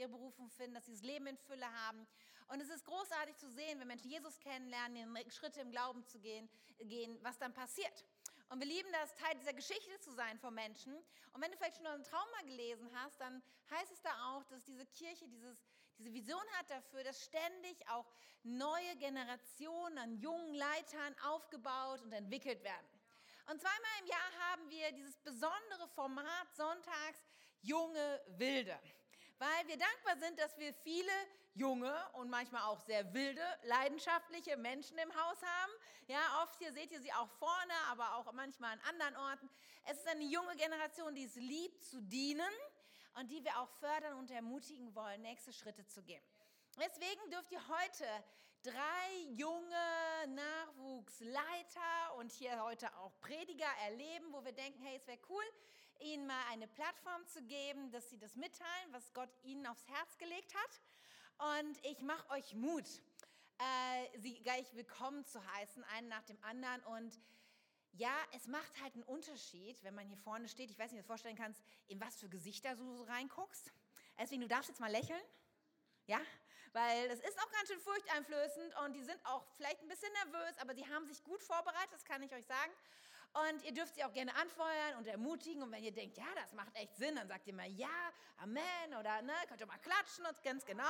ihre Berufung finden, dass sie das Leben in Fülle haben. Und es ist großartig zu sehen, wenn Menschen Jesus kennenlernen, Schritte im Glauben zu gehen, gehen was dann passiert. Und wir lieben das, Teil dieser Geschichte zu sein von Menschen. Und wenn du vielleicht schon einen Trauma gelesen hast, dann heißt es da auch, dass diese Kirche dieses, diese Vision hat dafür, dass ständig auch neue Generationen an jungen Leitern aufgebaut und entwickelt werden. Und zweimal im Jahr haben wir dieses besondere Format sonntags Junge Wilde weil wir dankbar sind, dass wir viele junge und manchmal auch sehr wilde, leidenschaftliche Menschen im Haus haben. Ja, oft hier seht ihr sie auch vorne, aber auch manchmal an anderen Orten. Es ist eine junge Generation, die es liebt zu dienen und die wir auch fördern und ermutigen wollen, nächste Schritte zu gehen. Deswegen dürft ihr heute drei junge Nachwuchsleiter und hier heute auch Prediger erleben, wo wir denken, hey, es wäre cool, ihnen mal eine Plattform zu geben, dass sie das mitteilen, was Gott ihnen aufs Herz gelegt hat. Und ich mache euch Mut, äh, sie gleich willkommen zu heißen, einen nach dem anderen. Und ja, es macht halt einen Unterschied, wenn man hier vorne steht. Ich weiß nicht, ob du dir vorstellen kannst, in was für Gesichter du so reinguckst. Deswegen, du darfst jetzt mal lächeln. Ja, weil es ist auch ganz schön furchteinflößend und die sind auch vielleicht ein bisschen nervös, aber sie haben sich gut vorbereitet, das kann ich euch sagen. Und ihr dürft sie auch gerne anfeuern und ermutigen. Und wenn ihr denkt, ja, das macht echt Sinn, dann sagt ihr mal ja, Amen oder ne, könnt ihr mal klatschen und ganz genau.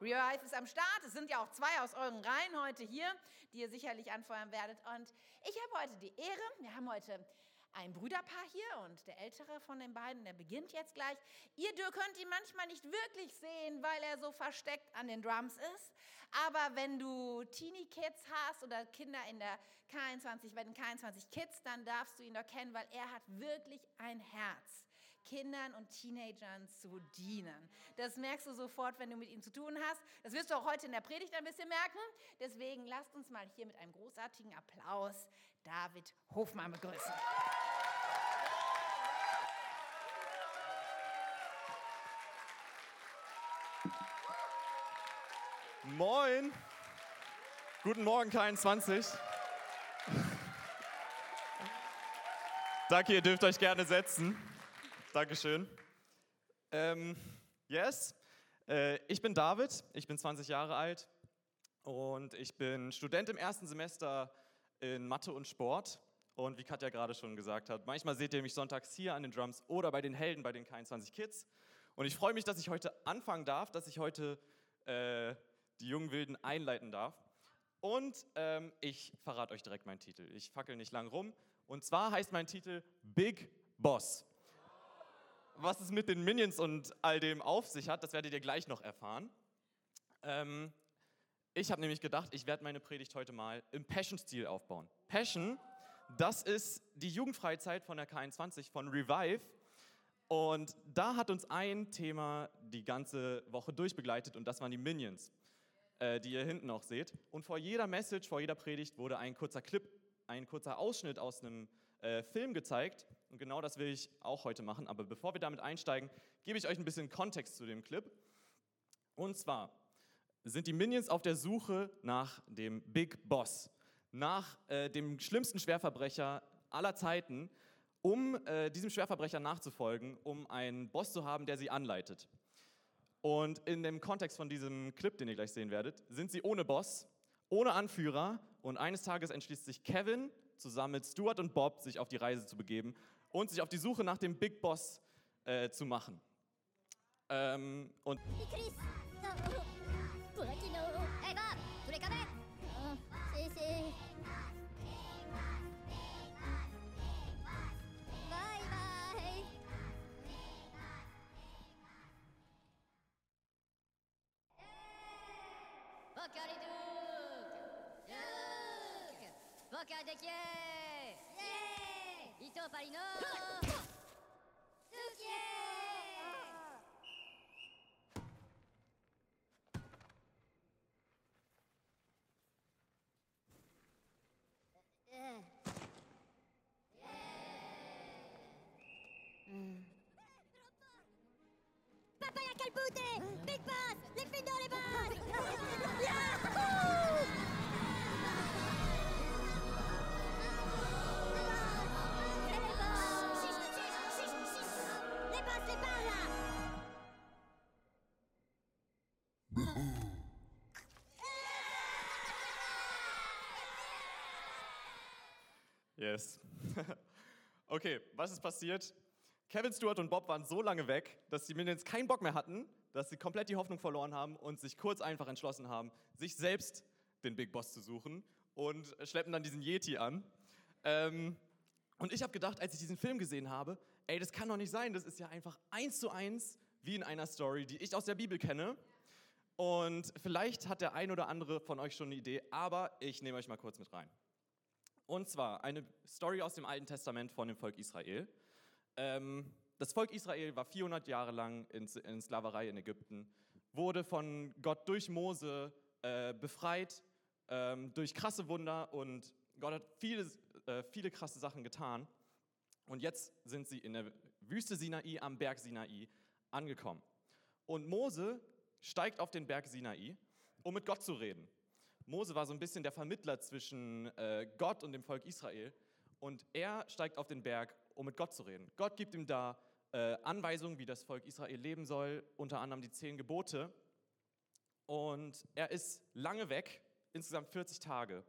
Real Life ist am Start. Es sind ja auch zwei aus euren Reihen heute hier, die ihr sicherlich anfeuern werdet. Und ich habe heute die Ehre, wir haben heute ein Brüderpaar hier und der ältere von den beiden, der beginnt jetzt gleich. Ihr könnt ihn manchmal nicht wirklich sehen, weil er so versteckt an den Drums ist. Aber wenn du Teenie-Kids hast oder Kinder in der K21, bei den K21 Kids, dann darfst du ihn doch kennen, weil er hat wirklich ein Herz. Kindern und Teenagern zu dienen. Das merkst du sofort, wenn du mit ihnen zu tun hast. Das wirst du auch heute in der Predigt ein bisschen merken. Deswegen lasst uns mal hier mit einem großartigen Applaus David Hofmann begrüßen. Moin. Guten Morgen, K21. Danke, ihr dürft euch gerne setzen. Dankeschön. Ähm, yes, äh, ich bin David, ich bin 20 Jahre alt und ich bin Student im ersten Semester in Mathe und Sport. Und wie Katja gerade schon gesagt hat, manchmal seht ihr mich sonntags hier an den Drums oder bei den Helden, bei den K21 Kids. Und ich freue mich, dass ich heute anfangen darf, dass ich heute äh, die jungen Wilden einleiten darf. Und ähm, ich verrate euch direkt meinen Titel. Ich fackel nicht lang rum. Und zwar heißt mein Titel Big Boss. Was es mit den Minions und all dem auf sich hat, das werdet ihr gleich noch erfahren. Ähm, ich habe nämlich gedacht, ich werde meine Predigt heute mal im Passion-Stil aufbauen. Passion, das ist die Jugendfreizeit von der K21, von Revive. Und da hat uns ein Thema die ganze Woche durchbegleitet und das waren die Minions, äh, die ihr hinten auch seht. Und vor jeder Message, vor jeder Predigt wurde ein kurzer Clip, ein kurzer Ausschnitt aus einem äh, Film gezeigt. Und genau das will ich auch heute machen. Aber bevor wir damit einsteigen, gebe ich euch ein bisschen Kontext zu dem Clip. Und zwar sind die Minions auf der Suche nach dem Big Boss, nach äh, dem schlimmsten Schwerverbrecher aller Zeiten, um äh, diesem Schwerverbrecher nachzufolgen, um einen Boss zu haben, der sie anleitet. Und in dem Kontext von diesem Clip, den ihr gleich sehen werdet, sind sie ohne Boss, ohne Anführer und eines Tages entschließt sich Kevin zusammen mit Stuart und Bob, sich auf die Reise zu begeben und sich auf die Suche nach dem Big Boss äh, zu machen. Ähm, und トラキナエヴァトレカメあ先生バイ。バイバカリドゥーバカデキエイエイ。伊藤パリの Boss! L'Infindore Boss! Les boss, les par là! Yes. okay, was ist passiert? Kevin Stewart und Bob waren so lange weg, dass die Minions keinen Bock mehr hatten, dass sie komplett die Hoffnung verloren haben und sich kurz einfach entschlossen haben, sich selbst den Big Boss zu suchen und schleppen dann diesen Yeti an. Ähm, und ich habe gedacht, als ich diesen Film gesehen habe, ey, das kann doch nicht sein, das ist ja einfach eins zu eins wie in einer Story, die ich aus der Bibel kenne. Und vielleicht hat der ein oder andere von euch schon eine Idee, aber ich nehme euch mal kurz mit rein. Und zwar eine Story aus dem Alten Testament von dem Volk Israel. Ähm, das Volk Israel war 400 Jahre lang in, in Sklaverei in Ägypten, wurde von Gott durch Mose äh, befreit, ähm, durch krasse Wunder und Gott hat viele, äh, viele krasse Sachen getan. Und jetzt sind sie in der Wüste Sinai am Berg Sinai angekommen. Und Mose steigt auf den Berg Sinai, um mit Gott zu reden. Mose war so ein bisschen der Vermittler zwischen äh, Gott und dem Volk Israel. Und er steigt auf den Berg, um mit Gott zu reden. Gott gibt ihm da äh, Anweisungen, wie das Volk Israel leben soll, unter anderem die zehn Gebote. Und er ist lange weg, insgesamt 40 Tage.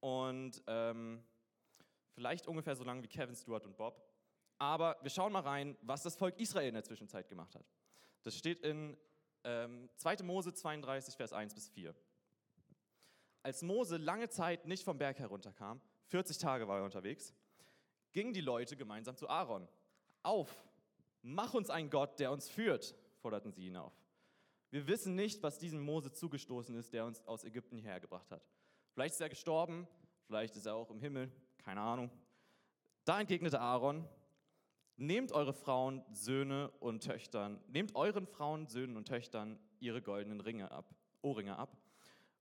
Und ähm, vielleicht ungefähr so lange wie Kevin Stewart und Bob. Aber wir schauen mal rein, was das Volk Israel in der Zwischenzeit gemacht hat. Das steht in ähm, 2. Mose 32, Vers 1 bis 4. Als Mose lange Zeit nicht vom Berg herunterkam, 40 Tage war er unterwegs, gingen die Leute gemeinsam zu Aaron. Auf, mach uns einen Gott, der uns führt, forderten sie ihn auf. Wir wissen nicht, was diesem Mose zugestoßen ist, der uns aus Ägypten hierher gebracht hat. Vielleicht ist er gestorben, vielleicht ist er auch im Himmel, keine Ahnung. Da entgegnete Aaron, nehmt eure Frauen, Söhne und Töchtern, nehmt euren Frauen, Söhnen und Töchtern ihre goldenen Ringe ab, Ohrringe ab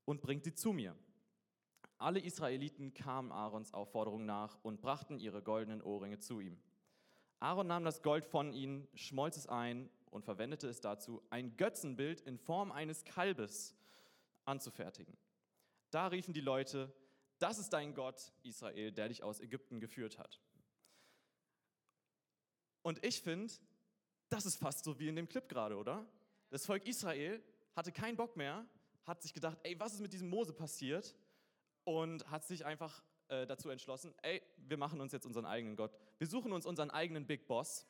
und bringt sie zu mir. Alle Israeliten kamen Aarons Aufforderung nach und brachten ihre goldenen Ohrringe zu ihm. Aaron nahm das Gold von ihnen, schmolz es ein und verwendete es dazu, ein Götzenbild in Form eines Kalbes anzufertigen. Da riefen die Leute, das ist dein Gott, Israel, der dich aus Ägypten geführt hat. Und ich finde, das ist fast so wie in dem Clip gerade, oder? Das Volk Israel hatte keinen Bock mehr, hat sich gedacht, ey, was ist mit diesem Mose passiert? Und hat sich einfach äh, dazu entschlossen, ey, wir machen uns jetzt unseren eigenen Gott. Wir suchen uns unseren eigenen Big Boss.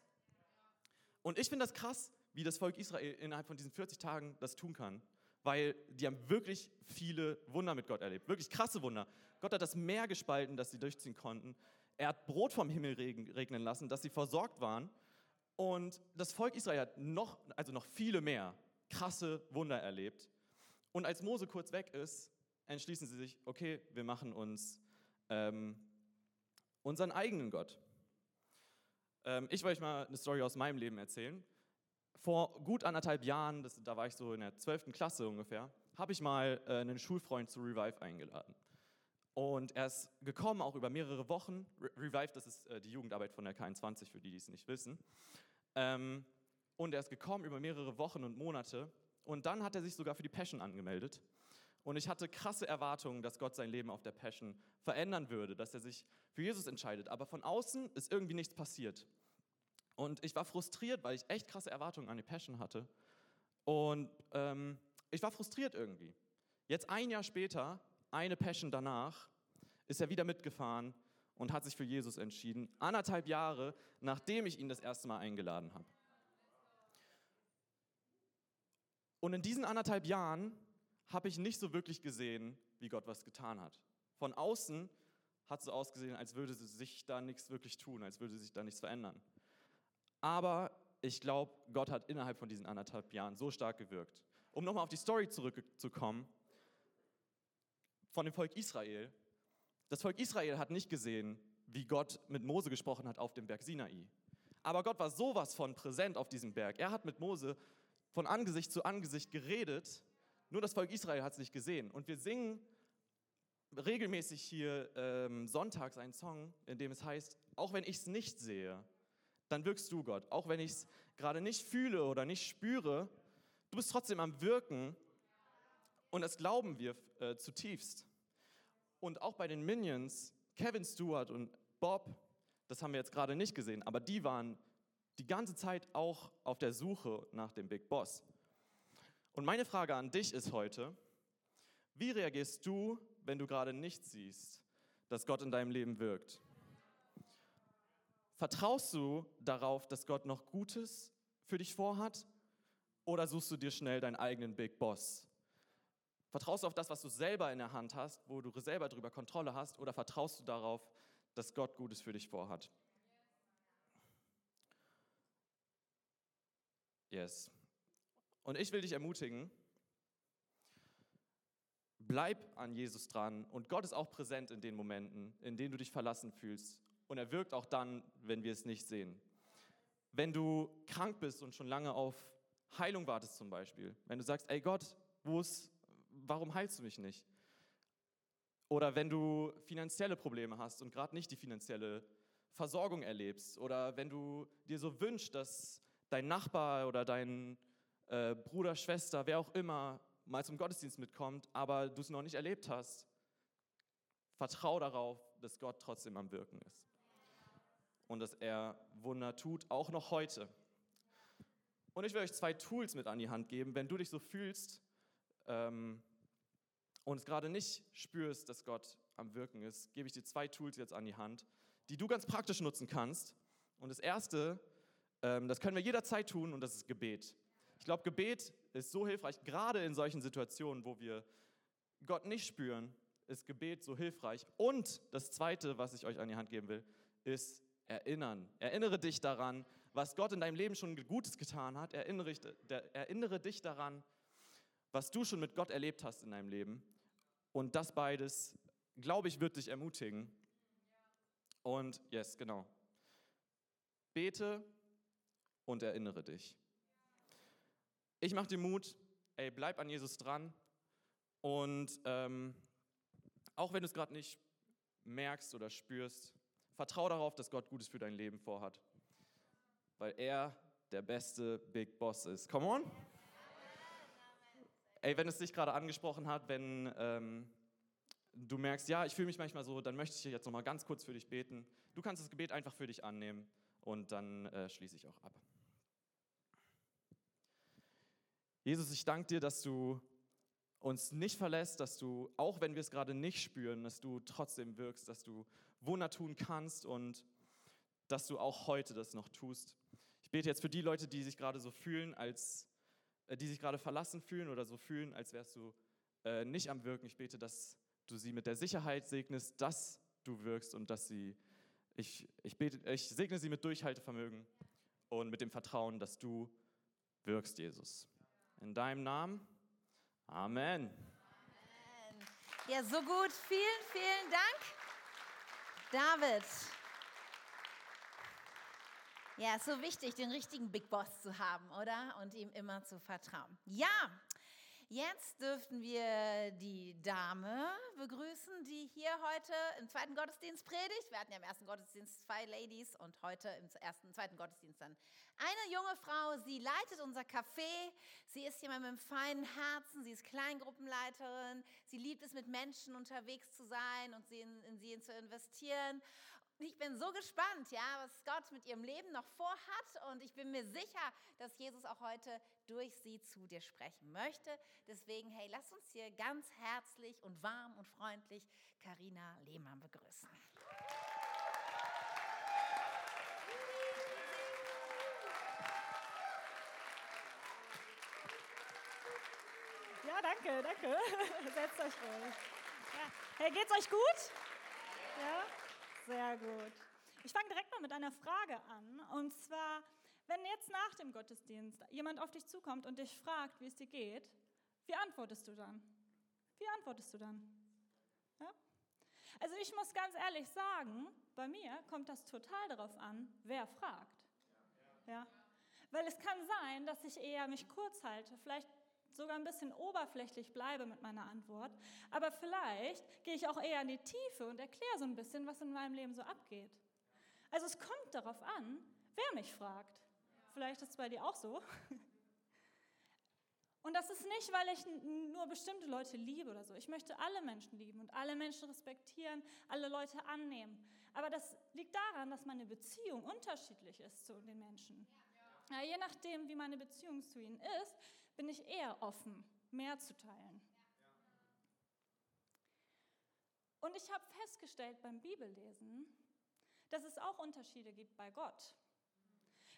Und ich finde das krass, wie das Volk Israel innerhalb von diesen 40 Tagen das tun kann. Weil die haben wirklich viele Wunder mit Gott erlebt. Wirklich krasse Wunder. Gott hat das Meer gespalten, dass sie durchziehen konnten. Er hat Brot vom Himmel regnen lassen, dass sie versorgt waren. Und das Volk Israel hat noch, also noch viele mehr krasse Wunder erlebt. Und als Mose kurz weg ist, entschließen sie sich, okay, wir machen uns ähm, unseren eigenen Gott. Ähm, ich wollte euch mal eine Story aus meinem Leben erzählen. Vor gut anderthalb Jahren, das, da war ich so in der 12. Klasse ungefähr, habe ich mal äh, einen Schulfreund zu Revive eingeladen. Und er ist gekommen, auch über mehrere Wochen. Re Revive, das ist äh, die Jugendarbeit von der K21, für die, die es nicht wissen. Ähm, und er ist gekommen über mehrere Wochen und Monate. Und dann hat er sich sogar für die Passion angemeldet. Und ich hatte krasse Erwartungen, dass Gott sein Leben auf der Passion verändern würde, dass er sich für Jesus entscheidet. Aber von außen ist irgendwie nichts passiert. Und ich war frustriert, weil ich echt krasse Erwartungen an die Passion hatte. Und ähm, ich war frustriert irgendwie. Jetzt ein Jahr später eine Passion danach ist er wieder mitgefahren und hat sich für Jesus entschieden. Anderthalb Jahre, nachdem ich ihn das erste Mal eingeladen habe. Und in diesen anderthalb Jahren habe ich nicht so wirklich gesehen, wie Gott was getan hat. Von außen hat es so ausgesehen, als würde sich da nichts wirklich tun, als würde sich da nichts verändern. Aber ich glaube, Gott hat innerhalb von diesen anderthalb Jahren so stark gewirkt. Um nochmal auf die Story zurückzukommen, von dem Volk Israel. Das Volk Israel hat nicht gesehen, wie Gott mit Mose gesprochen hat auf dem Berg Sinai. Aber Gott war sowas von präsent auf diesem Berg. Er hat mit Mose von Angesicht zu Angesicht geredet, nur das Volk Israel hat es nicht gesehen. Und wir singen regelmäßig hier ähm, sonntags einen Song, in dem es heißt, auch wenn ich es nicht sehe, dann wirkst du Gott. Auch wenn ich es gerade nicht fühle oder nicht spüre, du bist trotzdem am Wirken und das glauben wir äh, zutiefst. Und auch bei den Minions, Kevin Stewart und Bob, das haben wir jetzt gerade nicht gesehen, aber die waren die ganze Zeit auch auf der Suche nach dem Big Boss. Und meine Frage an dich ist heute, wie reagierst du, wenn du gerade nicht siehst, dass Gott in deinem Leben wirkt? Vertraust du darauf, dass Gott noch Gutes für dich vorhat? Oder suchst du dir schnell deinen eigenen Big Boss? Vertraust du auf das, was du selber in der Hand hast, wo du selber darüber Kontrolle hast? Oder vertraust du darauf, dass Gott Gutes für dich vorhat? Yes. Und ich will dich ermutigen, bleib an Jesus dran und Gott ist auch präsent in den Momenten, in denen du dich verlassen fühlst. Und er wirkt auch dann, wenn wir es nicht sehen. Wenn du krank bist und schon lange auf Heilung wartest zum Beispiel, wenn du sagst, ey Gott, wo ist, warum heilst du mich nicht? Oder wenn du finanzielle Probleme hast und gerade nicht die finanzielle Versorgung erlebst. Oder wenn du dir so wünschst, dass dein Nachbar oder dein äh, Bruder, Schwester, wer auch immer mal zum Gottesdienst mitkommt, aber du es noch nicht erlebt hast. Vertrau darauf, dass Gott trotzdem am Wirken ist. Und dass er Wunder tut, auch noch heute. Und ich will euch zwei Tools mit an die Hand geben, wenn du dich so fühlst ähm, und es gerade nicht spürst, dass Gott am Wirken ist, gebe ich dir zwei Tools jetzt an die Hand, die du ganz praktisch nutzen kannst. Und das erste, ähm, das können wir jederzeit tun und das ist Gebet. Ich glaube, Gebet ist so hilfreich, gerade in solchen Situationen, wo wir Gott nicht spüren, ist Gebet so hilfreich. Und das Zweite, was ich euch an die Hand geben will, ist erinnern. Erinnere dich daran, was Gott in deinem Leben schon Gutes getan hat. Erinnere, dich daran, was du schon mit Gott erlebt hast in deinem Leben. Und das beides, glaube ich, wird dich ermutigen. Und yes, genau. Bete und erinnere dich. Ich mache dir Mut, ey, bleib an Jesus dran. Und ähm, auch wenn du es gerade nicht merkst oder spürst, vertraue darauf, dass Gott Gutes für dein Leben vorhat. Weil er der beste Big Boss ist. Come on. Ey, wenn es dich gerade angesprochen hat, wenn ähm, du merkst, ja, ich fühle mich manchmal so, dann möchte ich jetzt nochmal ganz kurz für dich beten. Du kannst das Gebet einfach für dich annehmen und dann äh, schließe ich auch ab. Jesus, ich danke dir, dass du uns nicht verlässt, dass du, auch wenn wir es gerade nicht spüren, dass du trotzdem wirkst, dass du Wunder tun kannst und dass du auch heute das noch tust. Ich bete jetzt für die Leute, die sich gerade so fühlen, als äh, die sich gerade verlassen fühlen oder so fühlen, als wärst du äh, nicht am Wirken. Ich bete, dass du sie mit der Sicherheit segnest, dass du wirkst und dass sie, ich, ich, bete, ich segne sie mit Durchhaltevermögen und mit dem Vertrauen, dass du wirkst, Jesus. In deinem Namen. Amen. Amen. Ja, so gut. Vielen, vielen Dank, David. Ja, ist so wichtig, den richtigen Big Boss zu haben, oder? Und ihm immer zu vertrauen. Ja, Jetzt dürften wir die Dame begrüßen, die hier heute im zweiten Gottesdienst predigt. Wir hatten ja im ersten Gottesdienst zwei Ladies und heute im ersten, zweiten Gottesdienst dann eine junge Frau. Sie leitet unser Café. Sie ist jemand mit einem feinen Herzen. Sie ist Kleingruppenleiterin. Sie liebt es, mit Menschen unterwegs zu sein und in, in sie zu investieren. Ich bin so gespannt, ja, was Gott mit ihrem Leben noch vorhat und ich bin mir sicher, dass Jesus auch heute durch sie zu dir sprechen möchte. Deswegen, hey, lass uns hier ganz herzlich und warm und freundlich Karina Lehmann begrüßen. Ja, danke, danke. Setzt euch ruhig. Ja. Hey, geht's euch gut? Ja? Sehr gut. Ich fange direkt mal mit einer Frage an. Und zwar, wenn jetzt nach dem Gottesdienst jemand auf dich zukommt und dich fragt, wie es dir geht, wie antwortest du dann? Wie antwortest du dann? Ja? Also ich muss ganz ehrlich sagen, bei mir kommt das total darauf an, wer fragt. Ja? Weil es kann sein, dass ich eher mich kurz halte, vielleicht sogar ein bisschen oberflächlich bleibe mit meiner Antwort, aber vielleicht gehe ich auch eher in die Tiefe und erkläre so ein bisschen, was in meinem Leben so abgeht. Also es kommt darauf an, wer mich fragt. Vielleicht ist es bei dir auch so. Und das ist nicht, weil ich nur bestimmte Leute liebe oder so. Ich möchte alle Menschen lieben und alle Menschen respektieren, alle Leute annehmen. Aber das liegt daran, dass meine Beziehung unterschiedlich ist zu den Menschen. Ja, je nachdem, wie meine Beziehung zu ihnen ist, bin ich eher offen, mehr zu teilen. Und ich habe festgestellt beim Bibellesen, dass es auch Unterschiede gibt bei Gott.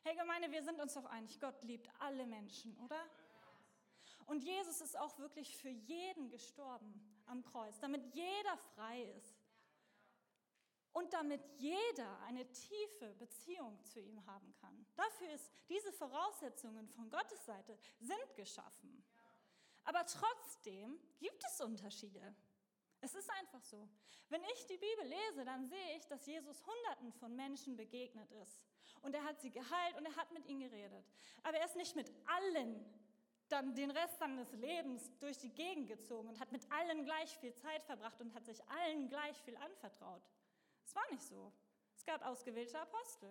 Hey Gemeinde, wir sind uns doch einig, Gott liebt alle Menschen, oder? Und Jesus ist auch wirklich für jeden gestorben am Kreuz, damit jeder frei ist. Und damit jeder eine tiefe Beziehung zu ihm haben kann. Dafür ist diese Voraussetzungen von Gottes Seite sind geschaffen. Aber trotzdem gibt es Unterschiede. Es ist einfach so. Wenn ich die Bibel lese, dann sehe ich, dass Jesus Hunderten von Menschen begegnet ist. Und er hat sie geheilt und er hat mit ihnen geredet. Aber er ist nicht mit allen dann den Rest seines Lebens durch die Gegend gezogen und hat mit allen gleich viel Zeit verbracht und hat sich allen gleich viel anvertraut. Es war nicht so. Es gab ausgewählte Apostel.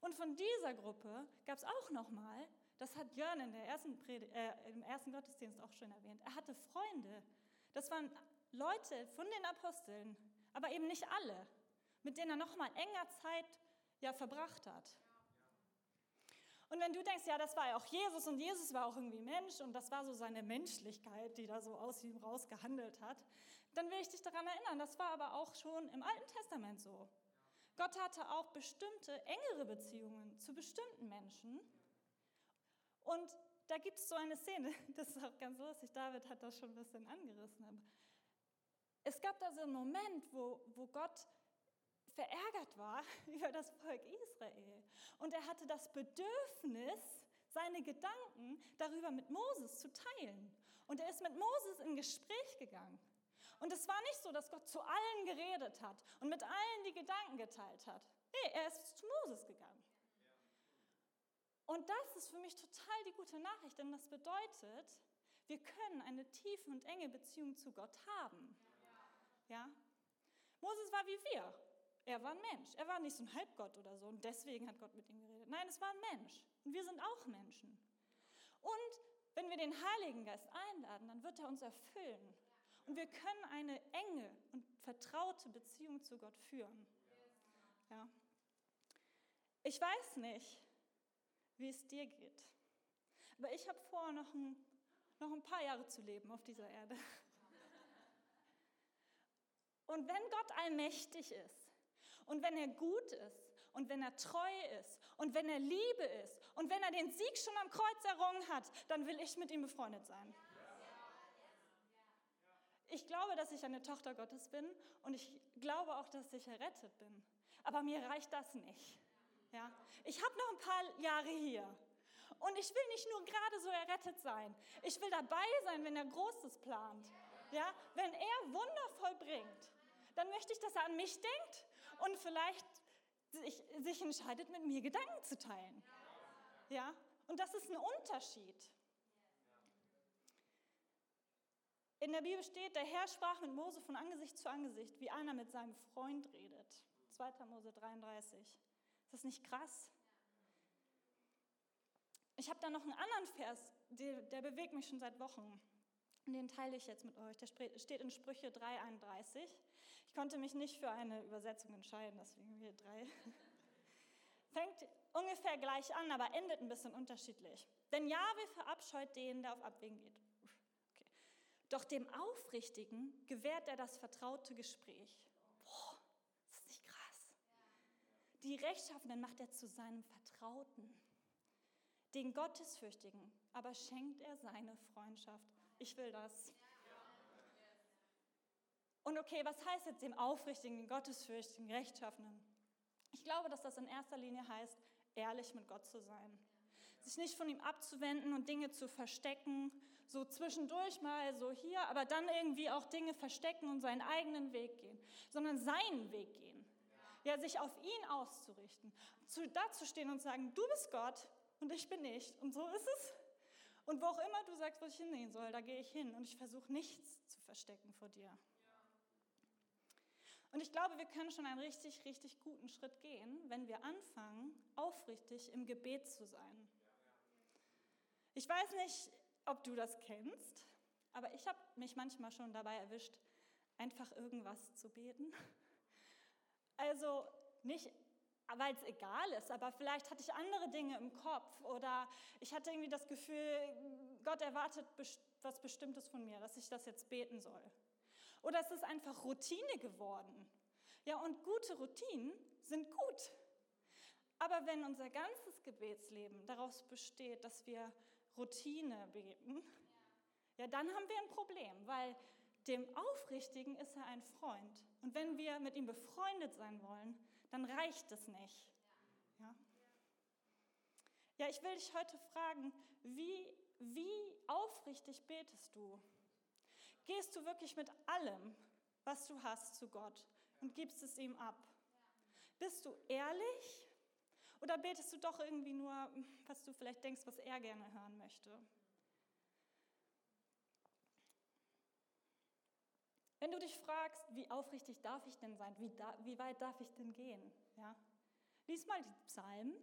Und von dieser Gruppe gab es auch nochmal, das hat Jörn in der ersten äh, im ersten Gottesdienst auch schon erwähnt, er hatte Freunde. Das waren Leute von den Aposteln, aber eben nicht alle, mit denen er nochmal enger Zeit ja verbracht hat. Und wenn du denkst, ja, das war ja auch Jesus und Jesus war auch irgendwie Mensch und das war so seine Menschlichkeit, die da so aus ihm raus gehandelt hat, dann will ich dich daran erinnern, das war aber auch schon im Alten Testament so. Gott hatte auch bestimmte engere Beziehungen zu bestimmten Menschen. Und da gibt es so eine Szene, das ist auch ganz lustig, David hat das schon ein bisschen angerissen. es gab da so einen Moment, wo, wo Gott verärgert war über das Volk Israel. Und er hatte das Bedürfnis, seine Gedanken darüber mit Moses zu teilen. Und er ist mit Moses in Gespräch gegangen. Und es war nicht so, dass Gott zu allen geredet hat und mit allen die Gedanken geteilt hat. Nee, er ist zu Moses gegangen. Und das ist für mich total die gute Nachricht, denn das bedeutet, wir können eine tiefe und enge Beziehung zu Gott haben. Ja? Moses war wie wir. Er war ein Mensch. Er war nicht so ein Halbgott oder so und deswegen hat Gott mit ihm geredet. Nein, es war ein Mensch. Und wir sind auch Menschen. Und wenn wir den Heiligen Geist einladen, dann wird er uns erfüllen. Und wir können eine enge und vertraute Beziehung zu Gott führen. Ja. Ich weiß nicht, wie es dir geht, aber ich habe vor, noch ein, noch ein paar Jahre zu leben auf dieser Erde. Und wenn Gott allmächtig ist und wenn er gut ist und wenn er treu ist und wenn er Liebe ist und wenn er den Sieg schon am Kreuz errungen hat, dann will ich mit ihm befreundet sein. Ich glaube, dass ich eine Tochter Gottes bin und ich glaube auch, dass ich errettet bin. Aber mir reicht das nicht. Ja? Ich habe noch ein paar Jahre hier. Und ich will nicht nur gerade so errettet sein. Ich will dabei sein, wenn er Großes plant. Ja? Wenn er Wunder vollbringt, dann möchte ich, dass er an mich denkt und vielleicht sich, sich entscheidet, mit mir Gedanken zu teilen. Ja? Und das ist ein Unterschied. In der Bibel steht, der Herr sprach mit Mose von Angesicht zu Angesicht, wie einer mit seinem Freund redet. 2. Mose 33. Ist das nicht krass? Ich habe da noch einen anderen Vers, der, der, bewegt mich schon seit Wochen. Den teile ich jetzt mit euch. Der steht in Sprüche 3,31. Ich konnte mich nicht für eine Übersetzung entscheiden, deswegen wir drei. Fängt ungefähr gleich an, aber endet ein bisschen unterschiedlich. Denn Jahwe verabscheut den, der auf Abwägen geht. Doch dem Aufrichtigen gewährt er das vertraute Gespräch. Boah, das ist nicht krass. Die Rechtschaffenen macht er zu seinem Vertrauten. Den Gottesfürchtigen aber schenkt er seine Freundschaft. Ich will das. Und okay, was heißt jetzt dem Aufrichtigen, Gottesfürchtigen, Rechtschaffenen? Ich glaube, dass das in erster Linie heißt, ehrlich mit Gott zu sein. Sich nicht von ihm abzuwenden und Dinge zu verstecken, so zwischendurch mal so hier, aber dann irgendwie auch Dinge verstecken und seinen eigenen Weg gehen, sondern seinen Weg gehen. Ja, sich auf ihn auszurichten, zu, dazu stehen und sagen, du bist Gott und ich bin nicht. Und so ist es. Und wo auch immer du sagst, wo ich hingehen soll, da gehe ich hin und ich versuche nichts zu verstecken vor dir. Und ich glaube, wir können schon einen richtig, richtig guten Schritt gehen, wenn wir anfangen, aufrichtig im Gebet zu sein. Ich weiß nicht, ob du das kennst, aber ich habe mich manchmal schon dabei erwischt, einfach irgendwas zu beten. Also nicht, weil es egal ist, aber vielleicht hatte ich andere Dinge im Kopf oder ich hatte irgendwie das Gefühl, Gott erwartet was Bestimmtes von mir, dass ich das jetzt beten soll. Oder es ist einfach Routine geworden. Ja, und gute Routinen sind gut. Aber wenn unser ganzes Gebetsleben daraus besteht, dass wir Routine beten, ja, dann haben wir ein Problem, weil dem Aufrichtigen ist er ein Freund. Und wenn wir mit ihm befreundet sein wollen, dann reicht es nicht. Ja, ja ich will dich heute fragen, wie, wie aufrichtig betest du? Gehst du wirklich mit allem, was du hast, zu Gott und gibst es ihm ab? Bist du ehrlich oder betest du doch irgendwie nur, was du vielleicht denkst, was er gerne hören möchte? Wenn du dich fragst, wie aufrichtig darf ich denn sein, wie, da, wie weit darf ich denn gehen, ja? lies mal die Psalmen.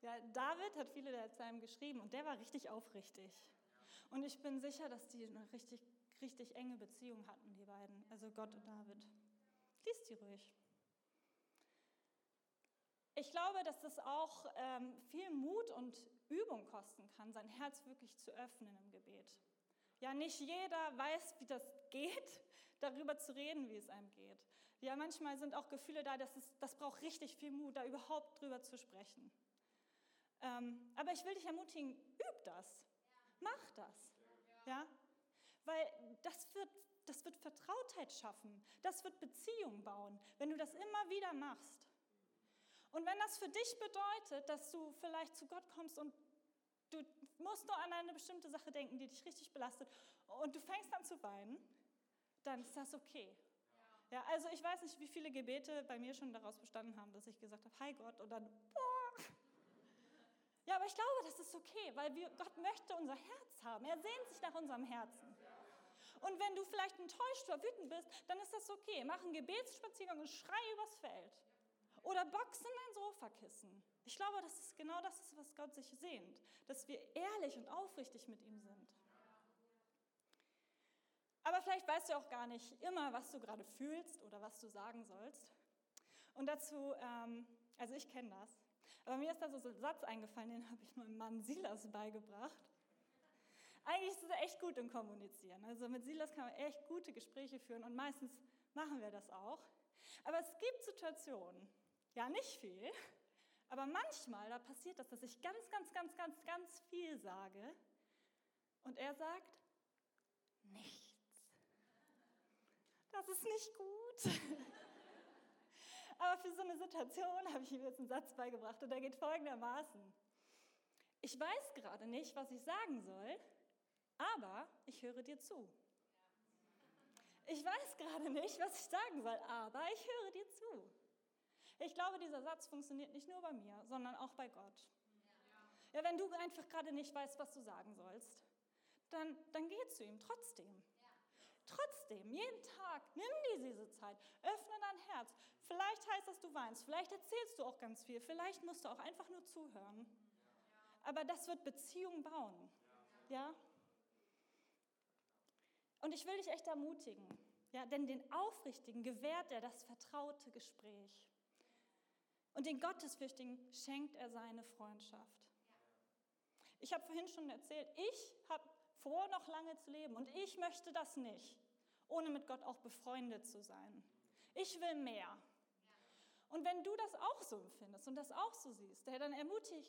Ja, David hat viele der Psalmen geschrieben und der war richtig aufrichtig. Und ich bin sicher, dass die eine richtig, richtig enge Beziehung hatten, die beiden, also Gott und David. Lies die ruhig. Ich glaube, dass das auch ähm, viel Mut und Übung kosten kann, sein Herz wirklich zu öffnen im Gebet. Ja, nicht jeder weiß, wie das geht, darüber zu reden, wie es einem geht. Ja, manchmal sind auch Gefühle da, dass es, das braucht richtig viel Mut, da überhaupt drüber zu sprechen. Ähm, aber ich will dich ermutigen, üb das. Mach das. Ja? Weil das wird, das wird Vertrautheit schaffen. Das wird Beziehung bauen, wenn du das immer wieder machst. Und wenn das für dich bedeutet, dass du vielleicht zu Gott kommst und du musst nur an eine bestimmte Sache denken, die dich richtig belastet und du fängst an zu weinen, dann ist das okay. Ja, also ich weiß nicht, wie viele Gebete bei mir schon daraus bestanden haben, dass ich gesagt habe, hi Gott, und dann, boah. Ja, aber ich glaube, das ist okay, weil wir, Gott möchte unser Herz haben. Er sehnt sich nach unserem Herzen. Und wenn du vielleicht enttäuscht oder wütend bist, dann ist das okay. Mach einen Gebetsspaziergang und schrei übers Feld. Oder boxen dein Sofakissen. Ich glaube, das ist genau das, was Gott sich sehnt, dass wir ehrlich und aufrichtig mit ihm sind. Aber vielleicht weißt du auch gar nicht immer, was du gerade fühlst oder was du sagen sollst. Und dazu, ähm, also ich kenne das, aber mir ist da so ein Satz eingefallen, den habe ich meinem Mann Silas beigebracht. Eigentlich ist er echt gut im Kommunizieren. Also mit Silas kann man echt gute Gespräche führen und meistens machen wir das auch. Aber es gibt Situationen, ja nicht viel, aber manchmal, da passiert das, dass ich ganz, ganz, ganz, ganz, ganz viel sage und er sagt, nichts. Das ist nicht gut. Aber für so eine Situation habe ich ihm jetzt einen Satz beigebracht und der geht folgendermaßen. Ich weiß gerade nicht, was ich sagen soll, aber ich höre dir zu. Ich weiß gerade nicht, was ich sagen soll, aber ich höre dir zu. Ich glaube, dieser Satz funktioniert nicht nur bei mir, sondern auch bei Gott. Ja, wenn du einfach gerade nicht weißt, was du sagen sollst, dann, dann geh zu ihm trotzdem. Trotzdem, jeden Tag, nimm dir diese Zeit, öffne dein Herz. Vielleicht heißt das, du weinst, vielleicht erzählst du auch ganz viel, vielleicht musst du auch einfach nur zuhören. Aber das wird Beziehung bauen. Ja? Und ich will dich echt ermutigen, ja, denn den Aufrichtigen gewährt er das vertraute Gespräch. Und den Gottesfürchtigen schenkt er seine Freundschaft. Ich habe vorhin schon erzählt, ich habe vor, noch lange zu leben und ich möchte das nicht, ohne mit Gott auch befreundet zu sein. Ich will mehr. Und wenn du das auch so empfindest und das auch so siehst, dann ermutige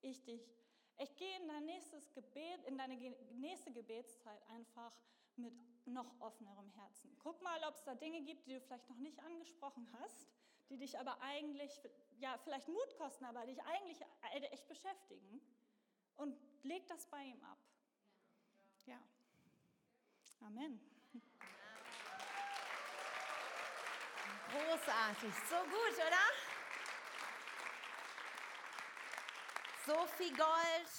ich dich, ich gehe in dein nächstes Gebet, in deine nächste Gebetszeit einfach mit noch offenerem Herzen. Guck mal, ob es da Dinge gibt, die du vielleicht noch nicht angesprochen hast, die dich aber eigentlich, ja, vielleicht Mut kosten, aber dich eigentlich echt beschäftigen. Und leg das bei ihm ab. Ja. Amen. Großartig, so gut, oder? So viel Gold,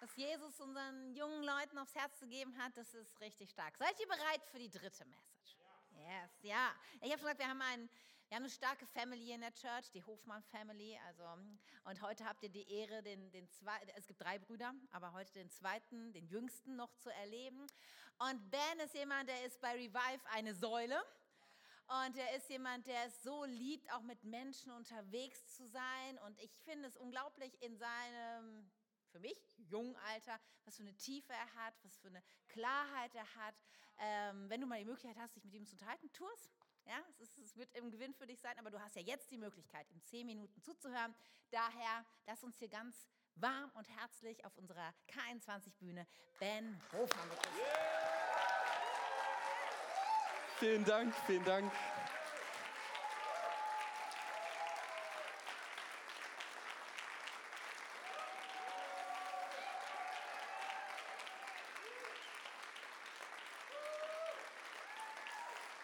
was Jesus unseren jungen Leuten aufs Herz gegeben hat, das ist richtig stark. Seid ihr bereit für die dritte Message? Yes, ja. Ich habe schon gesagt, wir haben einen wir haben eine starke Family in der Church, die Hofmann Family. Also, und heute habt ihr die Ehre, den, den zwei, es gibt drei Brüder, aber heute den zweiten, den jüngsten noch zu erleben. Und Ben ist jemand, der ist bei Revive eine Säule. Und er ist jemand, der es so liebt, auch mit Menschen unterwegs zu sein. Und ich finde es unglaublich in seinem, für mich, jungen Alter, was für eine Tiefe er hat, was für eine Klarheit er hat. Ähm, wenn du mal die Möglichkeit hast, dich mit ihm zu unterhalten, tu es. Ja, es, ist, es wird im Gewinn für dich sein, aber du hast ja jetzt die Möglichkeit, ihm zehn Minuten zuzuhören. Daher lass uns hier ganz warm und herzlich auf unserer K21-Bühne Ben Hofmann begrüßen. Vielen Dank, vielen Dank.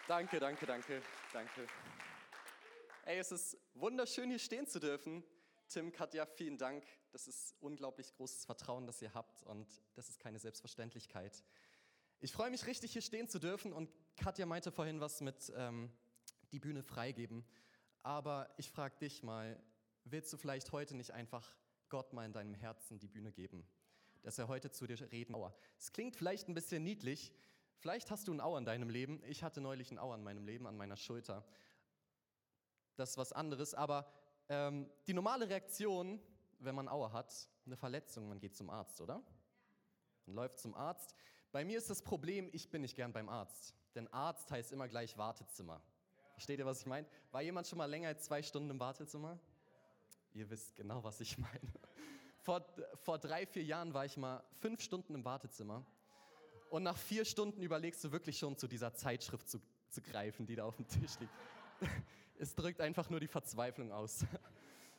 Danke, danke, danke, danke. Ey, es ist wunderschön, hier stehen zu dürfen. Tim, Katja, vielen Dank. Das ist unglaublich großes Vertrauen, das ihr habt und das ist keine Selbstverständlichkeit. Ich freue mich richtig, hier stehen zu dürfen und Katja meinte vorhin was mit ähm, die Bühne freigeben. Aber ich frage dich mal, willst du vielleicht heute nicht einfach Gott mal in deinem Herzen die Bühne geben? Dass er heute zu dir reden. Es klingt vielleicht ein bisschen niedlich. Vielleicht hast du ein Auer in deinem Leben. Ich hatte neulich ein Auer in meinem Leben, an meiner Schulter. Das ist was anderes, aber ähm, die normale Reaktion, wenn man Aua hat, eine Verletzung, man geht zum Arzt, oder? Man läuft zum Arzt. Bei mir ist das Problem, ich bin nicht gern beim Arzt. Denn Arzt heißt immer gleich Wartezimmer. Versteht ihr, was ich meine? War jemand schon mal länger als zwei Stunden im Wartezimmer? Ihr wisst genau, was ich meine. Vor, vor drei, vier Jahren war ich mal fünf Stunden im Wartezimmer. Und nach vier Stunden überlegst du wirklich schon zu dieser Zeitschrift zu, zu greifen, die da auf dem Tisch liegt. Es drückt einfach nur die Verzweiflung aus.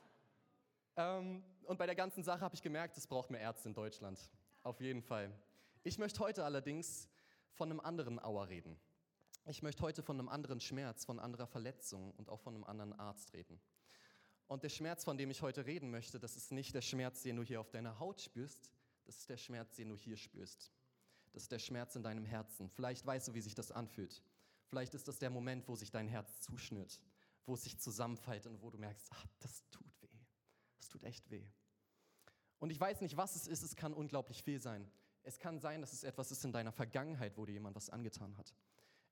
ähm, und bei der ganzen Sache habe ich gemerkt, es braucht mehr Ärzte in Deutschland. Auf jeden Fall. Ich möchte heute allerdings von einem anderen Auer reden. Ich möchte heute von einem anderen Schmerz, von anderer Verletzung und auch von einem anderen Arzt reden. Und der Schmerz, von dem ich heute reden möchte, das ist nicht der Schmerz, den du hier auf deiner Haut spürst, das ist der Schmerz, den du hier spürst. Das ist der Schmerz in deinem Herzen. Vielleicht weißt du, wie sich das anfühlt. Vielleicht ist das der Moment, wo sich dein Herz zuschnürt, wo es sich zusammenfällt und wo du merkst, ach, das tut weh. Das tut echt weh. Und ich weiß nicht, was es ist, es kann unglaublich viel sein. Es kann sein, dass es etwas ist in deiner Vergangenheit, wo dir jemand was angetan hat.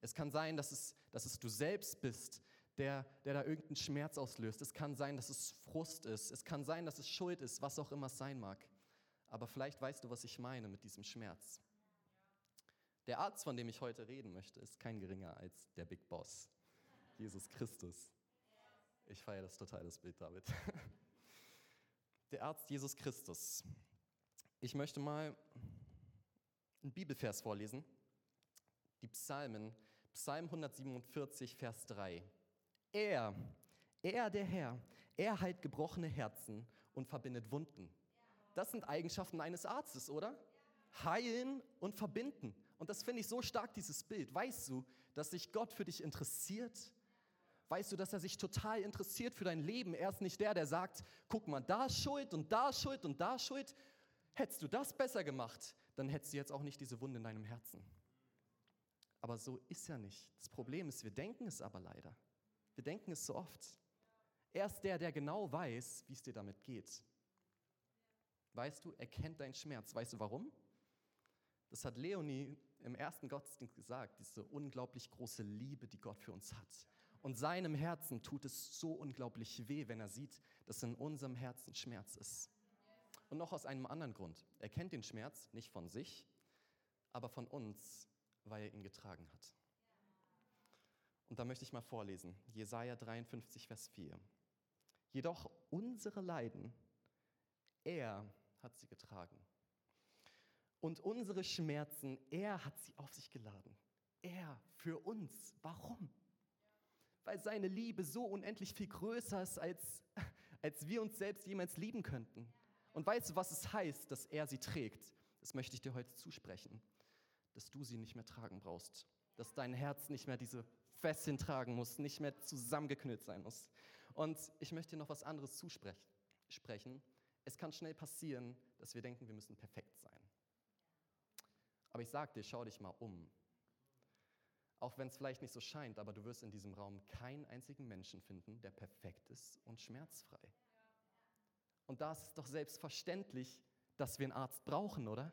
Es kann sein, dass es, dass es du selbst bist, der, der da irgendeinen Schmerz auslöst. Es kann sein, dass es Frust ist. Es kann sein, dass es Schuld ist, was auch immer es sein mag. Aber vielleicht weißt du, was ich meine mit diesem Schmerz. Der Arzt, von dem ich heute reden möchte, ist kein geringer als der Big Boss, Jesus Christus. Ich feiere das total, das Bild, David. Der Arzt Jesus Christus. Ich möchte mal einen Bibelvers vorlesen. Die Psalmen, Psalm 147, Vers 3. Er, er der Herr, er heilt gebrochene Herzen und verbindet Wunden. Das sind Eigenschaften eines Arztes, oder? Heilen und verbinden. Und das finde ich so stark, dieses Bild. Weißt du, dass sich Gott für dich interessiert? Weißt du, dass er sich total interessiert für dein Leben? Er ist nicht der, der sagt, guck mal, da Schuld und da Schuld und da Schuld. Hättest du das besser gemacht, dann hättest du jetzt auch nicht diese Wunde in deinem Herzen. Aber so ist er nicht. Das Problem ist, wir denken es aber leider. Wir denken es so oft. Er ist der, der genau weiß, wie es dir damit geht. Weißt du, er kennt deinen Schmerz. Weißt du warum? Das hat Leonie im ersten Gottesdienst gesagt, diese unglaublich große Liebe, die Gott für uns hat. Und seinem Herzen tut es so unglaublich weh, wenn er sieht, dass in unserem Herzen Schmerz ist. Und noch aus einem anderen Grund. Er kennt den Schmerz nicht von sich, aber von uns, weil er ihn getragen hat. Und da möchte ich mal vorlesen. Jesaja 53, Vers 4. Jedoch unsere Leiden, er hat sie getragen und unsere Schmerzen, er hat sie auf sich geladen. Er für uns. Warum? Weil seine Liebe so unendlich viel größer ist, als, als wir uns selbst jemals lieben könnten. Und weißt du, was es heißt, dass er sie trägt? Das möchte ich dir heute zusprechen. Dass du sie nicht mehr tragen brauchst. Dass dein Herz nicht mehr diese Fesseln tragen muss, nicht mehr zusammengeknüllt sein muss. Und ich möchte dir noch was anderes zusprechen. Es kann schnell passieren, dass wir denken, wir müssen perfekt sein. Aber ich sag dir, schau dich mal um. Auch wenn es vielleicht nicht so scheint, aber du wirst in diesem Raum keinen einzigen Menschen finden, der perfekt ist und schmerzfrei. Und da ist es doch selbstverständlich, dass wir einen Arzt brauchen, oder?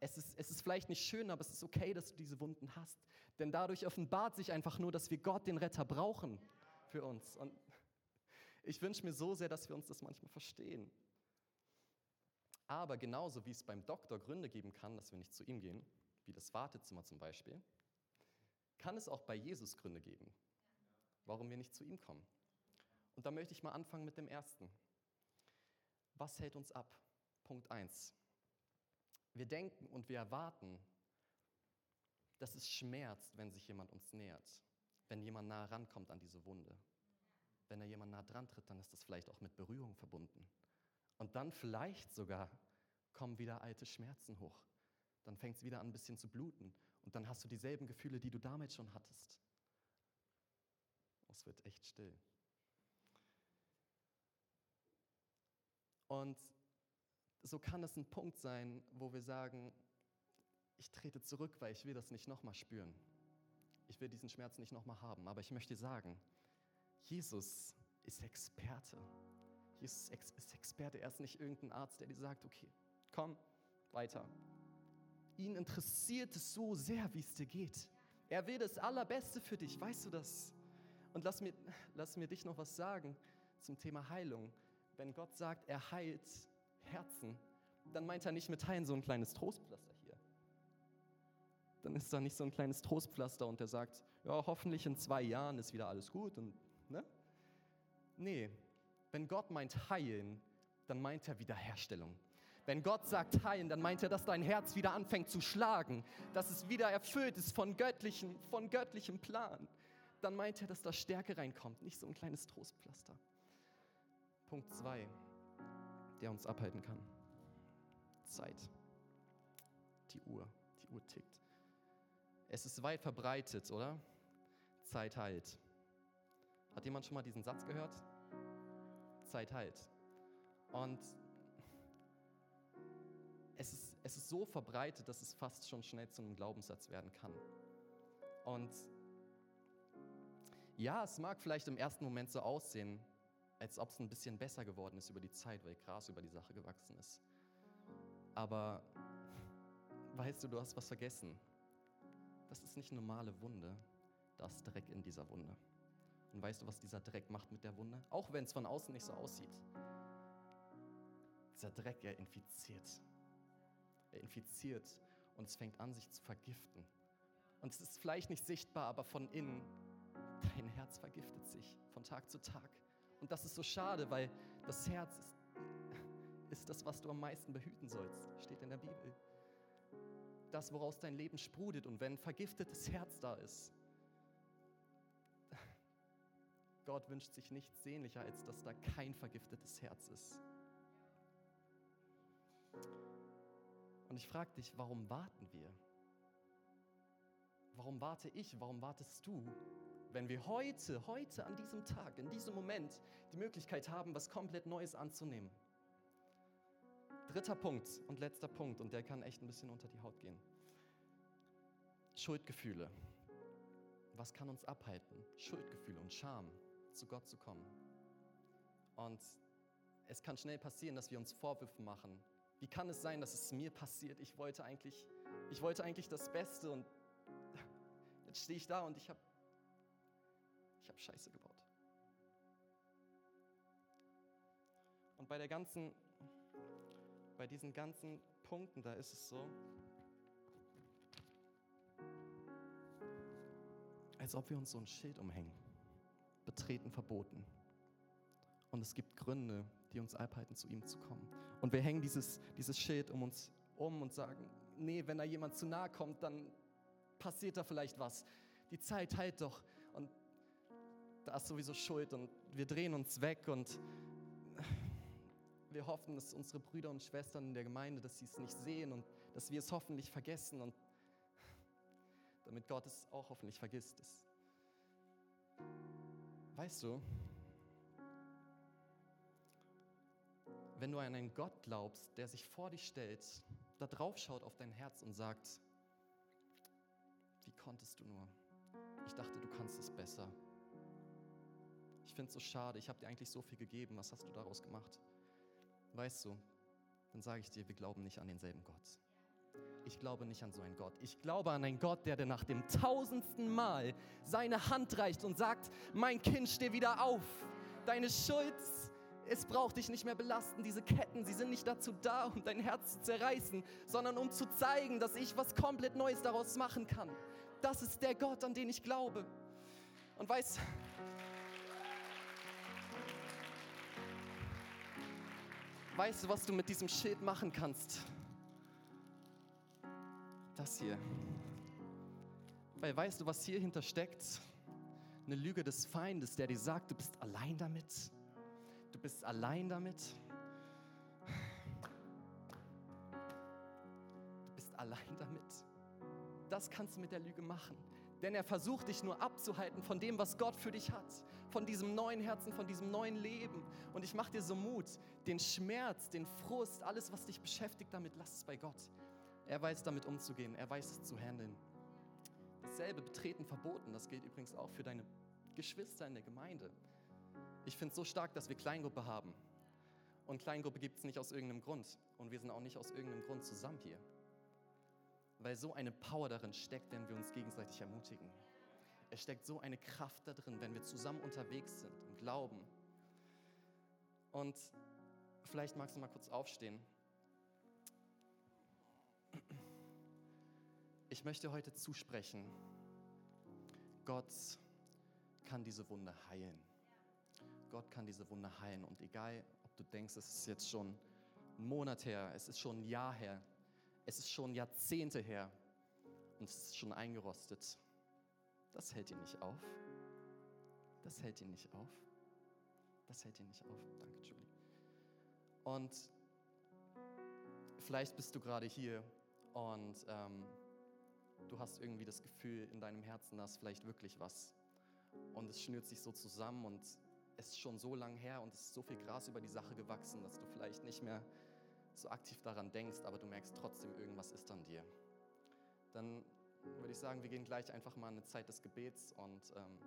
Es ist, es ist vielleicht nicht schön, aber es ist okay, dass du diese Wunden hast. Denn dadurch offenbart sich einfach nur, dass wir Gott, den Retter, brauchen für uns. Und ich wünsche mir so sehr, dass wir uns das manchmal verstehen. Aber genauso wie es beim Doktor Gründe geben kann, dass wir nicht zu ihm gehen, wie das Wartezimmer zum Beispiel, kann es auch bei Jesus Gründe geben, warum wir nicht zu ihm kommen. Und da möchte ich mal anfangen mit dem ersten. Was hält uns ab? Punkt 1. Wir denken und wir erwarten, dass es schmerzt, wenn sich jemand uns nähert, wenn jemand nah rankommt an diese Wunde. Wenn er jemand nah dran tritt, dann ist das vielleicht auch mit Berührung verbunden. Und dann vielleicht sogar kommen wieder alte Schmerzen hoch. Dann fängt es wieder an, ein bisschen zu bluten. Und dann hast du dieselben Gefühle, die du damals schon hattest. Oh, es wird echt still. Und so kann es ein Punkt sein, wo wir sagen, ich trete zurück, weil ich will das nicht nochmal spüren. Ich will diesen Schmerz nicht nochmal haben. Aber ich möchte sagen, Jesus ist Experte. Jesus ist Experte. Er ist nicht irgendein Arzt, der dir sagt, okay, komm, weiter. Ihn interessiert es so sehr, wie es dir geht. Er will das Allerbeste für dich, weißt du das? Und lass mir, lass mir dich noch was sagen zum Thema Heilung. Wenn Gott sagt, er heilt Herzen, dann meint er nicht mit Heilen so ein kleines Trostpflaster hier. Dann ist da nicht so ein kleines Trostpflaster und er sagt, ja, hoffentlich in zwei Jahren ist wieder alles gut und, ne? Nee, wenn Gott meint heilen, dann meint er Wiederherstellung. Wenn Gott sagt heilen, dann meint er, dass dein Herz wieder anfängt zu schlagen, dass es wieder erfüllt ist von göttlichem, von göttlichem Plan. Dann meint er, dass da Stärke reinkommt, nicht so ein kleines Trostpflaster. Punkt 2, der uns abhalten kann. Zeit. Die Uhr. Die Uhr tickt. Es ist weit verbreitet, oder? Zeit heilt. Hat jemand schon mal diesen Satz gehört? Zeit heilt. Und es ist, es ist so verbreitet, dass es fast schon schnell zu einem Glaubenssatz werden kann. Und ja, es mag vielleicht im ersten Moment so aussehen, als ob es ein bisschen besser geworden ist über die Zeit, weil Gras über die Sache gewachsen ist. Aber weißt du, du hast was vergessen. Das ist nicht normale Wunde, da ist Dreck in dieser Wunde. Und weißt du, was dieser Dreck macht mit der Wunde? Auch wenn es von außen nicht so aussieht. Dieser Dreck, er infiziert. Er infiziert und es fängt an, sich zu vergiften. Und es ist vielleicht nicht sichtbar, aber von innen, dein Herz vergiftet sich von Tag zu Tag. Und das ist so schade, weil das Herz ist, ist das, was du am meisten behüten sollst, steht in der Bibel. Das, woraus dein Leben sprudelt. Und wenn vergiftetes Herz da ist, Gott wünscht sich nichts sehnlicher, als dass da kein vergiftetes Herz ist. Und ich frage dich, warum warten wir? Warum warte ich? Warum wartest du? Wenn wir heute, heute an diesem Tag, in diesem Moment die Möglichkeit haben, was komplett Neues anzunehmen. Dritter Punkt und letzter Punkt, und der kann echt ein bisschen unter die Haut gehen. Schuldgefühle. Was kann uns abhalten? Schuldgefühle und Scham, zu Gott zu kommen. Und es kann schnell passieren, dass wir uns Vorwürfe machen, wie kann es sein, dass es mir passiert? Ich wollte eigentlich, ich wollte eigentlich das Beste und jetzt stehe ich da und ich habe ich hab Scheiße gebaut. Und bei der ganzen, bei diesen ganzen Punkten, da ist es so, als ob wir uns so ein Schild umhängen. Betreten verboten. Und es gibt Gründe, die uns abhalten, zu ihm zu kommen. Und wir hängen dieses, dieses Schild um uns um und sagen, nee, wenn da jemand zu nahe kommt, dann passiert da vielleicht was. Die Zeit heilt doch und da ist sowieso Schuld und wir drehen uns weg und wir hoffen, dass unsere Brüder und Schwestern in der Gemeinde, dass sie es nicht sehen und dass wir es hoffentlich vergessen und damit Gott es auch hoffentlich vergisst. Weißt du, wenn du an einen Gott glaubst, der sich vor dich stellt, da drauf schaut auf dein Herz und sagt, wie konntest du nur? Ich dachte, du kannst es besser. Ich finde es so schade, ich habe dir eigentlich so viel gegeben, was hast du daraus gemacht? Weißt du, dann sage ich dir, wir glauben nicht an denselben Gott. Ich glaube nicht an so einen Gott. Ich glaube an einen Gott, der dir nach dem tausendsten Mal seine Hand reicht und sagt, mein Kind, steh wieder auf. Deine Schuld Es braucht dich nicht mehr belasten. Diese Ketten, sie sind nicht dazu da, um dein Herz zu zerreißen, sondern um zu zeigen, dass ich was komplett Neues daraus machen kann. Das ist der Gott, an den ich glaube. Und weißt, weißt du, was du mit diesem Schild machen kannst? Das hier. Weil weißt du, was hier hinter steckt? Eine Lüge des Feindes, der dir sagt, du bist allein damit. Du bist allein damit. Du bist allein damit. Das kannst du mit der Lüge machen. Denn er versucht dich nur abzuhalten von dem, was Gott für dich hat. Von diesem neuen Herzen, von diesem neuen Leben. Und ich mache dir so Mut, den Schmerz, den Frust, alles, was dich beschäftigt damit, lass es bei Gott. Er weiß damit umzugehen, er weiß es zu handeln. Dasselbe betreten verboten, das gilt übrigens auch für deine Geschwister in der Gemeinde. Ich finde es so stark, dass wir Kleingruppe haben. Und Kleingruppe gibt es nicht aus irgendeinem Grund. Und wir sind auch nicht aus irgendeinem Grund zusammen hier. Weil so eine Power darin steckt, wenn wir uns gegenseitig ermutigen. Es steckt so eine Kraft da drin, wenn wir zusammen unterwegs sind im Glauben. Und vielleicht magst du mal kurz aufstehen. Ich möchte heute zusprechen, Gott kann diese Wunde heilen. Gott kann diese Wunde heilen. Und egal, ob du denkst, es ist jetzt schon ein Monat her, es ist schon ein Jahr her, es ist schon Jahrzehnte her und es ist schon eingerostet, das hält ihn nicht auf. Das hält ihn nicht auf. Das hält ihn nicht auf. Danke, Julie. Und vielleicht bist du gerade hier und ähm, du hast irgendwie das Gefühl in deinem Herzen, da ist vielleicht wirklich was. Und es schnürt sich so zusammen und es ist schon so lang her und es ist so viel Gras über die Sache gewachsen, dass du vielleicht nicht mehr so aktiv daran denkst, aber du merkst trotzdem, irgendwas ist an dir. Dann würde ich sagen, wir gehen gleich einfach mal in eine Zeit des Gebets und ähm,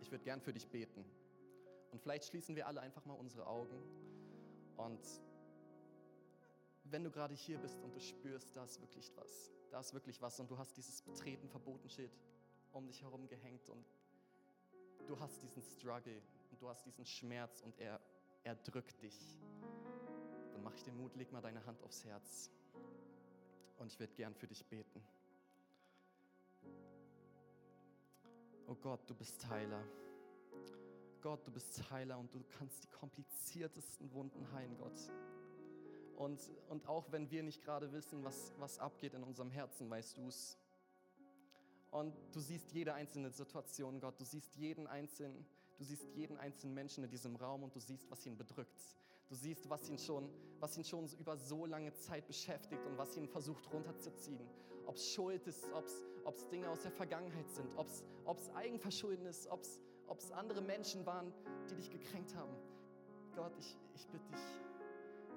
ich würde gern für dich beten. Und vielleicht schließen wir alle einfach mal unsere Augen und wenn du gerade hier bist und du spürst, da ist wirklich was, da ist wirklich was und du hast dieses Betreten verboten Schild um dich herum gehängt und du hast diesen Struggle und du hast diesen Schmerz und er, er drückt dich, dann mach ich dir Mut, leg mal deine Hand aufs Herz und ich werde gern für dich beten. Oh Gott, du bist Heiler. Gott, du bist Heiler und du kannst die kompliziertesten Wunden heilen, Gott. Und, und auch wenn wir nicht gerade wissen, was, was abgeht in unserem Herzen, weißt du es. Und du siehst jede einzelne Situation, Gott. Du siehst jeden einzelnen, du siehst jeden einzelnen Menschen in diesem Raum und du siehst, was ihn bedrückt. Du siehst, was ihn schon, was ihn schon über so lange Zeit beschäftigt und was ihn versucht runterzuziehen. Ob es Schuld ist, ob es Dinge aus der Vergangenheit sind, ob es Eigenverschulden ist, ob es andere Menschen waren, die dich gekränkt haben. Gott, ich, ich bitte dich,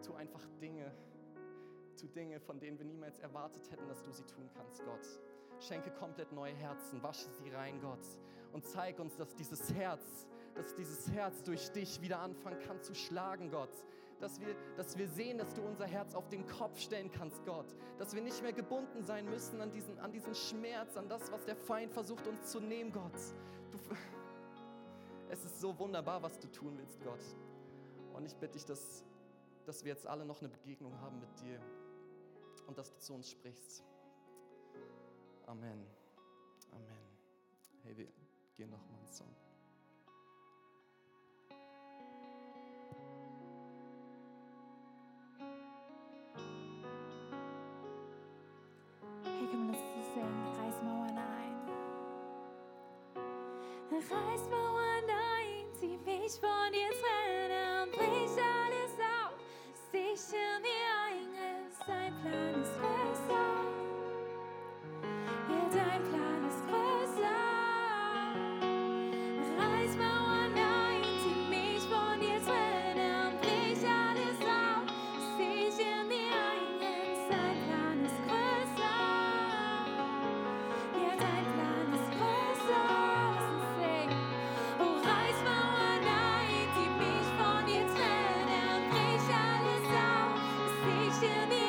tu einfach Dinge, tu Dinge, von denen wir niemals erwartet hätten, dass du sie tun kannst, Gott. Schenke komplett neue Herzen, wasche sie rein, Gott. Und zeig uns, dass dieses Herz, dass dieses Herz durch dich wieder anfangen kann zu schlagen, Gott. Dass wir, dass wir sehen, dass du unser Herz auf den Kopf stellen kannst, Gott. Dass wir nicht mehr gebunden sein müssen an diesen, an diesen Schmerz, an das, was der Feind versucht uns zu nehmen, Gott. Du, es ist so wunderbar, was du tun willst, Gott. Und ich bitte dich, dass, dass wir jetzt alle noch eine Begegnung haben mit dir und dass du zu uns sprichst. Amen. Amen. Hey, wir gehen noch mal einen Song. Hey, komm, lass uns singen. Reiß Mauern ein. Reiß Mauern ein, zieh mich von dir trennen, sicher to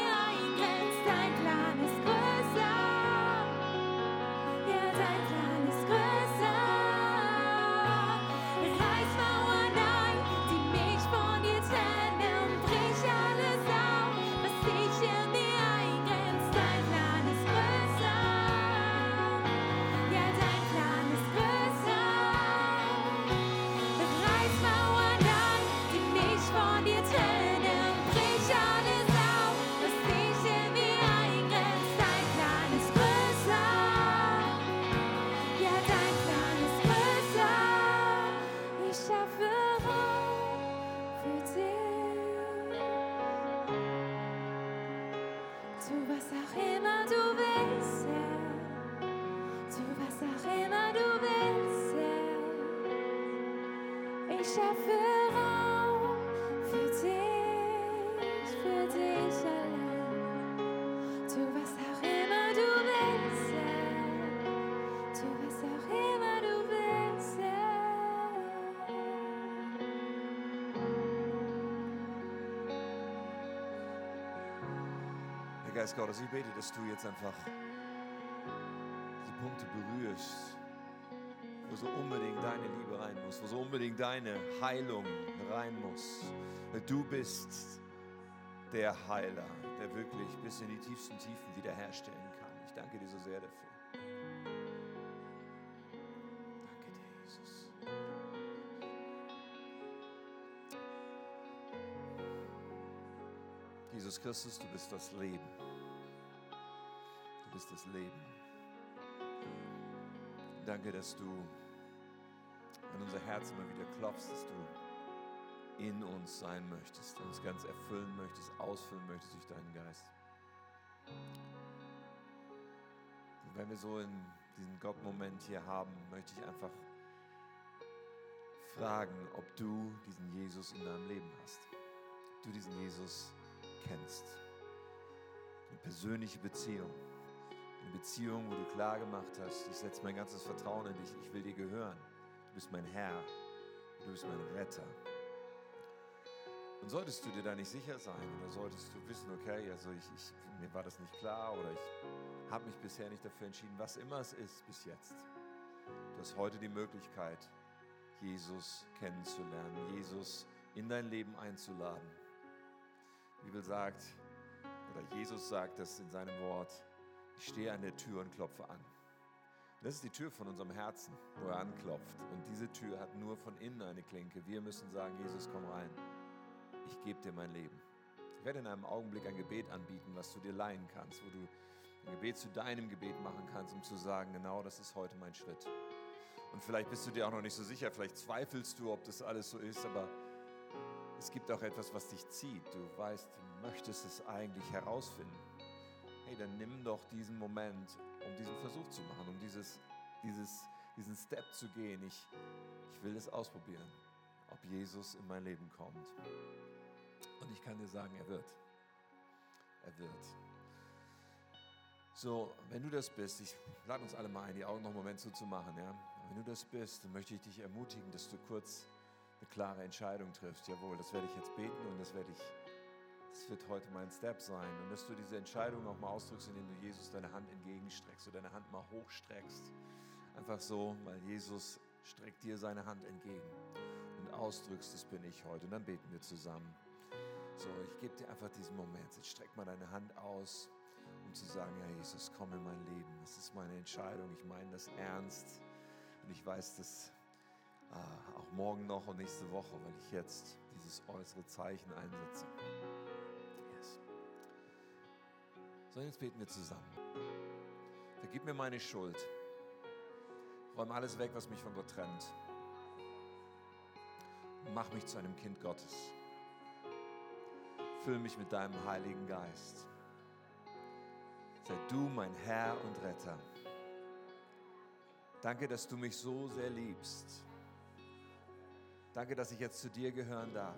Geist Gottes, ich bete, dass du jetzt einfach diese Punkte berührst, wo so unbedingt deine Liebe rein muss, wo so unbedingt deine Heilung rein muss. Du bist der Heiler, der wirklich bis in die tiefsten Tiefen wiederherstellen kann. Ich danke dir so sehr dafür. Jesus Christus, du bist das Leben. Du bist das Leben. Danke, dass du an unser Herz immer wieder klopfst, dass du in uns sein möchtest, uns ganz erfüllen möchtest, ausfüllen möchtest durch deinen Geist. Und wenn wir so in diesen Gott-Moment hier haben, möchte ich einfach fragen, ob du diesen Jesus in deinem Leben hast. Ob du diesen Jesus kennst. Eine persönliche Beziehung. Eine Beziehung, wo du klar gemacht hast, ich setze mein ganzes Vertrauen in dich, ich will dir gehören. Du bist mein Herr, du bist mein Retter. Und solltest du dir da nicht sicher sein oder solltest du wissen, okay, also ich, ich, mir war das nicht klar oder ich habe mich bisher nicht dafür entschieden, was immer es ist bis jetzt. Du hast heute die Möglichkeit, Jesus kennenzulernen, Jesus in dein Leben einzuladen. Die Bibel sagt, oder Jesus sagt das in seinem Wort, ich stehe an der Tür und klopfe an. Das ist die Tür von unserem Herzen, wo er anklopft. Und diese Tür hat nur von innen eine Klinke. Wir müssen sagen, Jesus, komm rein. Ich gebe dir mein Leben. Ich werde in einem Augenblick ein Gebet anbieten, was du dir leihen kannst, wo du ein Gebet zu deinem Gebet machen kannst, um zu sagen, genau das ist heute mein Schritt. Und vielleicht bist du dir auch noch nicht so sicher, vielleicht zweifelst du, ob das alles so ist, aber es gibt auch etwas, was dich zieht. Du weißt, du möchtest es eigentlich herausfinden. Hey, dann nimm doch diesen Moment, um diesen Versuch zu machen, um dieses, dieses, diesen Step zu gehen. Ich, ich will es ausprobieren, ob Jesus in mein Leben kommt. Und ich kann dir sagen, er wird. Er wird. So, wenn du das bist, ich lade uns alle mal ein, die Augen noch einen Moment zuzumachen, ja. Wenn du das bist, dann möchte ich dich ermutigen, dass du kurz eine klare Entscheidung triffst. Jawohl, das werde ich jetzt beten und das werde ich, das wird heute mein Step sein. Und dass du diese Entscheidung auch mal ausdrückst, indem du Jesus deine Hand entgegenstreckst oder deine Hand mal hochstreckst. Einfach so, weil Jesus streckt dir seine Hand entgegen und ausdrückst, das bin ich heute. Und dann beten wir zusammen. So, ich gebe dir einfach diesen Moment. Jetzt streck mal deine Hand aus, um zu sagen, ja Jesus, komm in mein Leben. Das ist meine Entscheidung. Ich meine das ernst. Und ich weiß das äh, auch morgen noch und nächste Woche, weil ich jetzt dieses äußere Zeichen einsetze. Yes. So, jetzt beten wir zusammen. Vergib mir meine Schuld. Räum alles weg, was mich von Gott trennt. Mach mich zu einem Kind Gottes. Füll mich mit deinem Heiligen Geist. Sei du mein Herr und Retter. Danke, dass du mich so sehr liebst. Danke, dass ich jetzt zu dir gehören darf.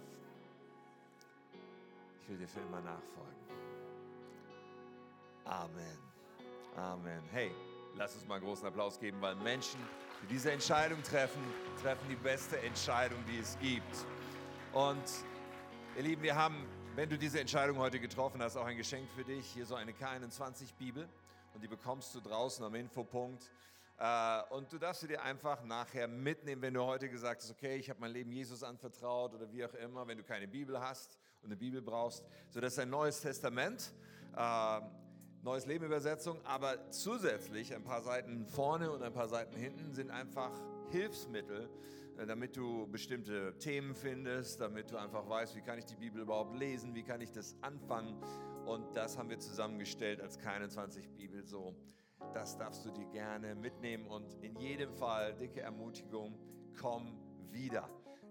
Ich will dir für immer nachfolgen. Amen. Amen. Hey, lass uns mal einen großen Applaus geben, weil Menschen, die diese Entscheidung treffen, treffen die beste Entscheidung, die es gibt. Und ihr Lieben, wir haben, wenn du diese Entscheidung heute getroffen hast, auch ein Geschenk für dich. Hier so eine K21-Bibel. Und die bekommst du draußen am Infopunkt. Äh, Und du darfst sie dir einfach nachher mitnehmen, wenn du heute gesagt hast, okay, ich habe mein Leben Jesus anvertraut oder wie auch immer, wenn du keine Bibel hast und eine Bibel brauchst. So, das ist ein neues Testament. Äh, Neues Leben Übersetzung, aber zusätzlich ein paar Seiten vorne und ein paar Seiten hinten sind einfach Hilfsmittel, äh, damit du bestimmte Themen findest, damit du einfach weißt, wie kann ich die Bibel überhaupt lesen, wie kann ich das anfangen. Und das haben wir zusammengestellt als keine 20 Bibel so. Das darfst du dir gerne mitnehmen und in jedem Fall dicke Ermutigung, komm wieder.